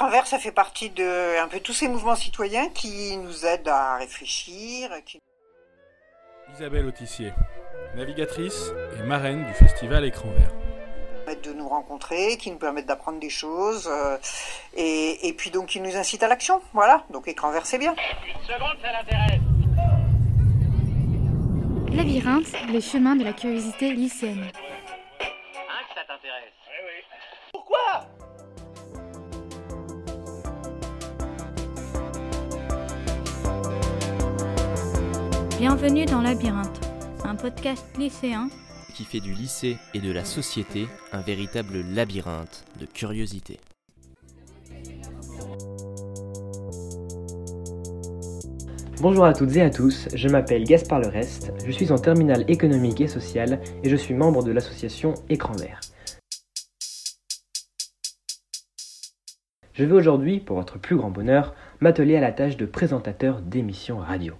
Écran vert, ça fait partie de un peu tous ces mouvements citoyens qui nous aident à réfléchir. Isabelle Autissier, navigatrice et marraine du festival Écran vert de nous rencontrer, qui nous permettent d'apprendre des choses, euh, et, puis donc qui nous incitent à l'action. Voilà, donc écran vert c'est bien. Une seconde, ça l'intéresse. Labyrinthe, les chemins de la curiosité lycéenne. Bienvenue dans Labyrinthe, un podcast lycéen qui fait du lycée et de la société un véritable labyrinthe de curiosité. Bonjour à toutes et à tous, je m'appelle Gaspard Lerest, je suis en terminale économique et sociale et je suis membre de l'association Écran Vert. Je vais aujourd'hui, pour votre plus grand bonheur, m'atteler à la tâche de présentateur d'émissions radio.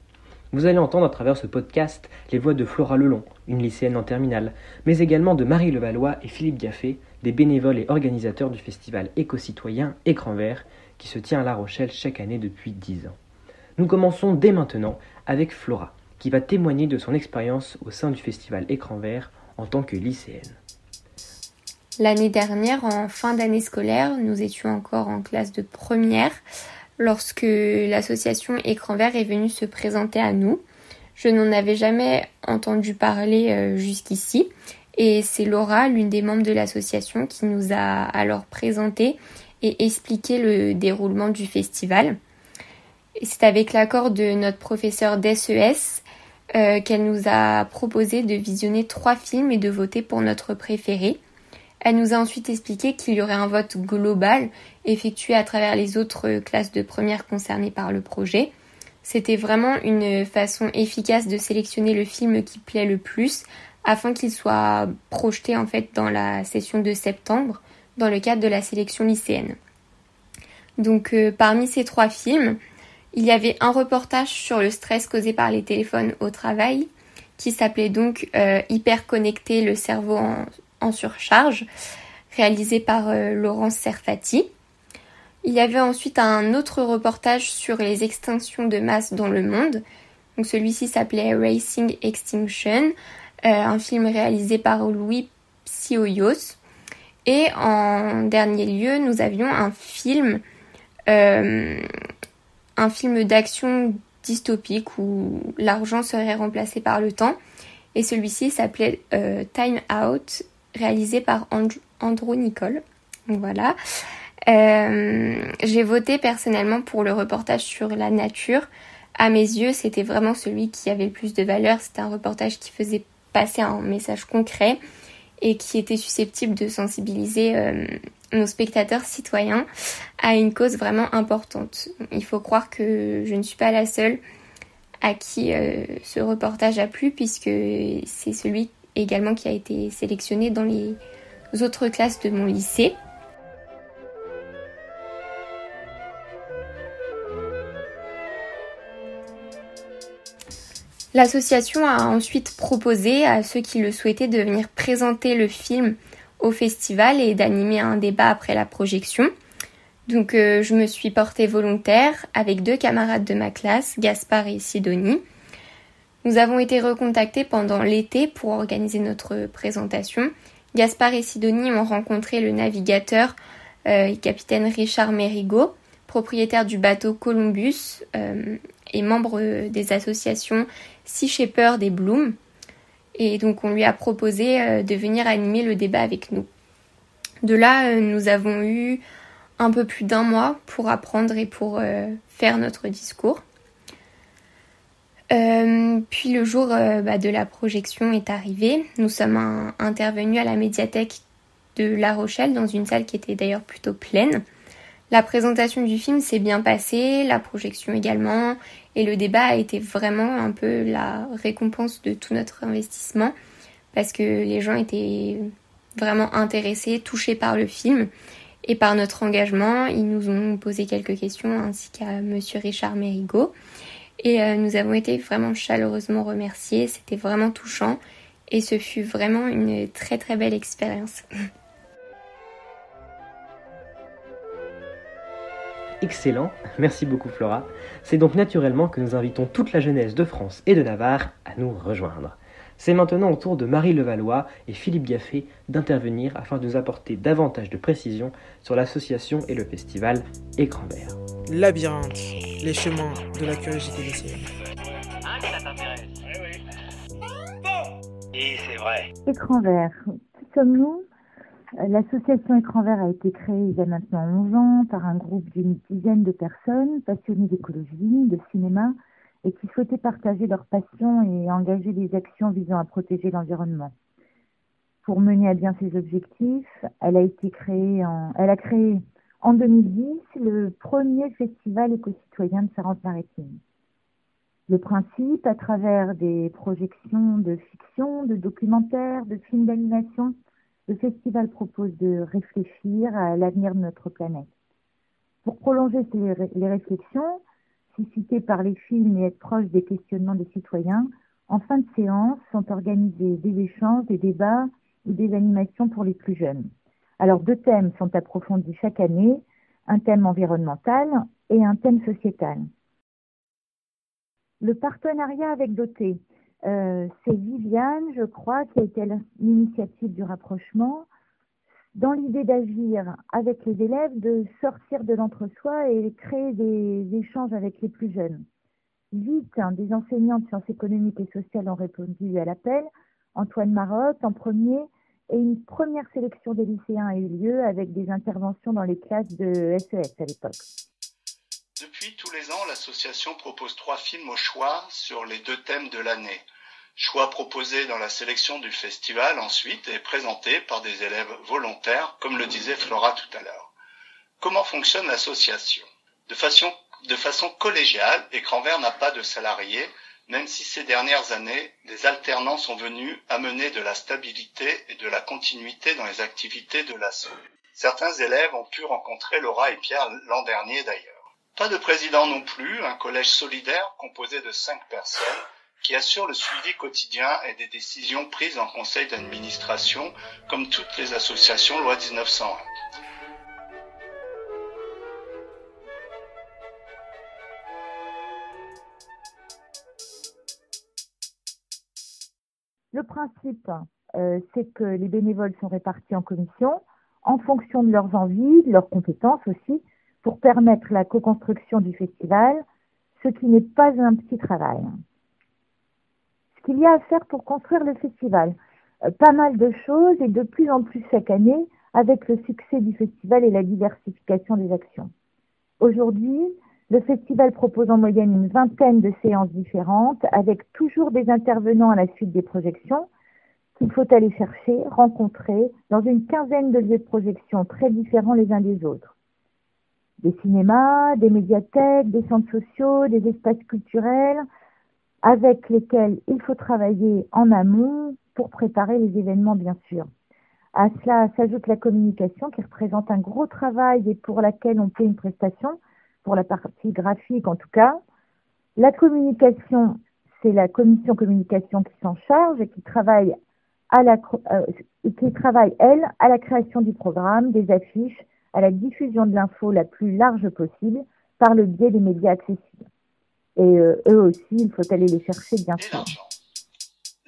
Vous allez entendre à travers ce podcast les voix de Flora Lelon, une lycéenne en terminale, mais également de Marie Levallois et Philippe Gaffé, des bénévoles et organisateurs du festival éco-citoyen Écran Vert, qui se tient à La Rochelle chaque année depuis 10 ans. Nous commençons dès maintenant avec Flora, qui va témoigner de son expérience au sein du festival Écran Vert en tant que lycéenne. L'année dernière, en fin d'année scolaire, nous étions encore en classe de première lorsque l'association Écran Vert est venue se présenter à nous. Je n'en avais jamais entendu parler euh, jusqu'ici et c'est Laura, l'une des membres de l'association, qui nous a alors présenté et expliqué le déroulement du festival. C'est avec l'accord de notre professeur d'SES euh, qu'elle nous a proposé de visionner trois films et de voter pour notre préféré. Elle nous a ensuite expliqué qu'il y aurait un vote global effectué à travers les autres classes de première concernées par le projet. C'était vraiment une façon efficace de sélectionner le film qui plaît le plus afin qu'il soit projeté en fait dans la session de septembre dans le cadre de la sélection lycéenne. Donc euh, parmi ces trois films, il y avait un reportage sur le stress causé par les téléphones au travail qui s'appelait donc euh, Hyper le cerveau en, en surcharge, réalisé par euh, Laurence Serfati. Il y avait ensuite un autre reportage sur les extinctions de masse dans le monde. Donc celui-ci s'appelait Racing Extinction, euh, un film réalisé par Louis Psioyos. Et en dernier lieu, nous avions un film, euh, un film d'action dystopique où l'argent serait remplacé par le temps. Et celui-ci s'appelait Time Out réalisé par Andrew Nicole. voilà. Euh, j'ai voté personnellement pour le reportage sur la nature. À mes yeux, c'était vraiment celui qui avait le plus de valeur. C'était un reportage qui faisait passer un message concret et qui était susceptible de sensibiliser euh, nos spectateurs citoyens à une cause vraiment importante. Il faut croire que je ne suis pas la seule à qui euh, ce reportage a plu puisque c'est celui également qui a été sélectionné dans les autres classes de mon lycée. L'association a ensuite proposé à ceux qui le souhaitaient de venir présenter le film au festival et d'animer un débat après la projection. Donc euh, je me suis portée volontaire avec deux camarades de ma classe, Gaspard et Sidonie. Nous avons été recontactés pendant l'été pour organiser notre présentation. Gaspard et Sidonie ont rencontré le navigateur euh, capitaine Richard Mérigot, propriétaire du bateau Columbus euh, et membre des associations Sea Shepherd et Bloom. Et donc on lui a proposé euh, de venir animer le débat avec nous. De là, nous avons eu un peu plus d'un mois pour apprendre et pour faire notre discours. Euh, puis le jour euh, bah, de la projection est arrivé. Nous sommes intervenus à la médiathèque de La Rochelle dans une salle qui était d'ailleurs plutôt pleine. La présentation du film s'est bien passée, la projection également, et le débat a été vraiment un peu la récompense de tout notre investissement parce que les gens étaient vraiment intéressés, touchés par le film et par notre engagement. Ils nous ont posé quelques questions ainsi qu'à monsieur Richard Mérigot. Et euh, nous avons été vraiment chaleureusement remerciés. C'était vraiment touchant et ce fut vraiment une très très belle expérience. excellent, merci beaucoup Flora. C'est donc naturellement que nous invitons toute la jeunesse de France et de Navarre à nous rejoindre. C'est maintenant au tour de Marie Levallois et Philippe Gaffé d'intervenir afin de nous apporter davantage de précisions sur l'association et le festival Écran Vert. Labyrinthe, les chemins de la curiosité lycéenne. Hein, que ça t'intéresse Et c'est vrai. Écran vert. Qui sommes-nous? L'association Écran vert a été créée il y a maintenant 11 ans par un groupe d'une dizaine de personnes passionnées d'écologie, de cinéma et qui souhaitaient partager leur passion et engager des actions visant à protéger l'environnement. Pour mener à bien ses objectifs, elle a été créée en, elle a créé en 2010 le premier festival éco-citoyen de Charente-Maritime. Le principe, à travers des projections de fiction, de documentaires, de films d'animation, le festival propose de réfléchir à l'avenir de notre planète. Pour prolonger les réflexions, suscitées par les films et être proche des questionnements des citoyens, en fin de séance sont organisés des échanges, des débats ou des animations pour les plus jeunes. Alors deux thèmes sont approfondis chaque année, un thème environnemental et un thème sociétal. Le partenariat avec Doté, euh, c'est Viviane, je crois, qui a été l'initiative du rapprochement, dans l'idée d'agir avec les élèves, de sortir de l'entre-soi et créer des échanges avec les plus jeunes. Vite, hein, des enseignants de sciences économiques et sociales ont répondu à l'appel. Antoine Marotte en premier, et une première sélection des lycéens a eu lieu avec des interventions dans les classes de SES à l'époque. Depuis tous les ans, l'association propose trois films au choix sur les deux thèmes de l'année. Choix proposés dans la sélection du festival ensuite et présentés par des élèves volontaires, comme le disait Flora tout à l'heure. Comment fonctionne l'association? De façon, de façon collégiale, Écran Vert n'a pas de salariés, même si ces dernières années, des alternants sont venus amener de la stabilité et de la continuité dans les activités de l'asso. Certains élèves ont pu rencontrer Laura et Pierre l'an dernier d'ailleurs. Pas de président non plus, un collège solidaire composé de cinq personnes qui assure le suivi quotidien et des décisions prises en conseil d'administration comme toutes les associations loi 1901. Le principe, euh, c'est que les bénévoles sont répartis en commissions en fonction de leurs envies, de leurs compétences aussi, pour permettre la co-construction du festival, ce qui n'est pas un petit travail. Ce qu'il y a à faire pour construire le festival, euh, pas mal de choses et de plus en plus chaque année avec le succès du festival et la diversification des actions. Aujourd'hui, le festival propose en moyenne une vingtaine de séances différentes avec toujours des intervenants à la suite des projections qu'il faut aller chercher, rencontrer dans une quinzaine de lieux de projection très différents les uns des autres. Des cinémas, des médiathèques, des centres sociaux, des espaces culturels avec lesquels il faut travailler en amont pour préparer les événements bien sûr. À cela s'ajoute la communication qui représente un gros travail et pour laquelle on paie une prestation, pour la partie graphique en tout cas. La communication, c'est la commission communication qui s'en charge et qui travaille, à la, euh, qui travaille, elle, à la création du programme, des affiches, à la diffusion de l'info la plus large possible par le biais des médias accessibles. Et euh, eux aussi, il faut aller les chercher bien Et sûr. l'argent.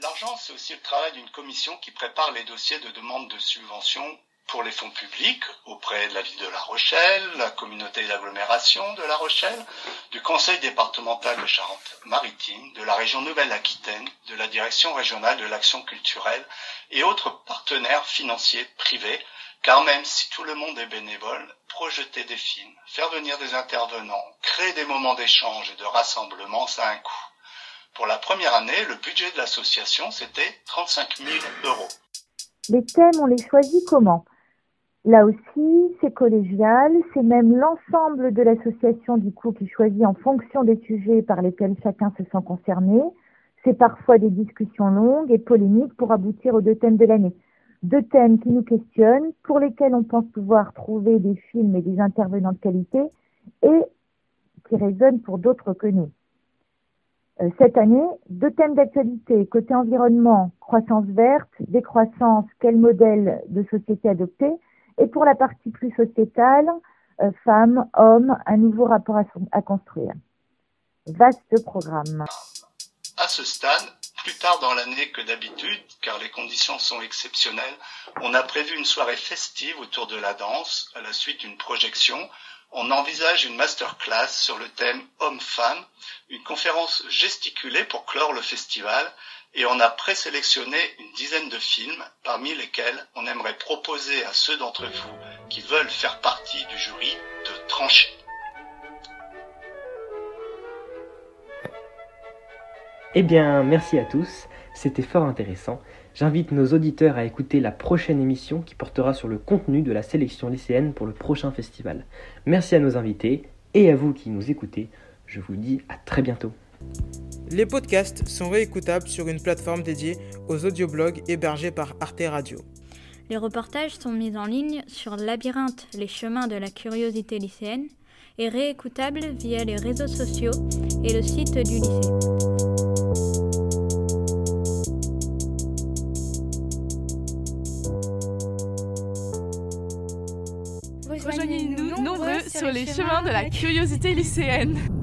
L'argent, c'est aussi le travail d'une commission qui prépare les dossiers de demande de subvention pour les fonds publics auprès de la ville de La Rochelle, la communauté d'agglomération de La Rochelle, du conseil départemental de Charente-Maritime, de la région Nouvelle-Aquitaine, de la direction régionale de l'action culturelle et autres partenaires financiers privés, car même si tout le monde est bénévole, projeter des films, faire venir des intervenants, créer des moments d'échange et de rassemblement, ça a un coût. Pour la première année, le budget de l'association, c'était 35 000 euros. Les thèmes, on les choisit comment? Là aussi, c'est collégial, c'est même l'ensemble de l'association du coup qui choisit en fonction des sujets par lesquels chacun se sent concerné. C'est parfois des discussions longues et polémiques pour aboutir aux deux thèmes de l'année. Deux thèmes qui nous questionnent, pour lesquels on pense pouvoir trouver des films et des intervenants de qualité et qui résonnent pour d'autres que nous. Euh, Cette année, deux thèmes d'actualité, côté environnement, croissance verte, décroissance, quel modèle de société adopter, et pour la partie plus sociétale, euh, femmes, hommes, un nouveau rapport à, à construire. Vaste programme. À ce stade, plus tard dans l'année que d'habitude, car les conditions sont exceptionnelles, on a prévu une soirée festive autour de la danse, à la suite d'une projection. On envisage une masterclass sur le thème Homme-Femme, une conférence gesticulée pour clore le festival, et on a présélectionné une dizaine de films, parmi lesquels on aimerait proposer à ceux d'entre vous qui veulent faire partie du jury de trancher. Eh bien, merci à tous, c'était fort intéressant. J'invite nos auditeurs à écouter la prochaine émission qui portera sur le contenu de la sélection lycéenne pour le prochain festival. Merci à nos invités et à vous qui nous écoutez. Je vous dis à très bientôt. Les podcasts sont réécoutables sur une plateforme dédiée aux audioblogs hébergés par Arte Radio. Les reportages sont mis en ligne sur Labyrinthe, les chemins de la curiosité lycéenne, et réécoutables via les réseaux sociaux et le site du lycée. Rejoignez-nous nombreux sur les chemins de la curiosité lycéenne.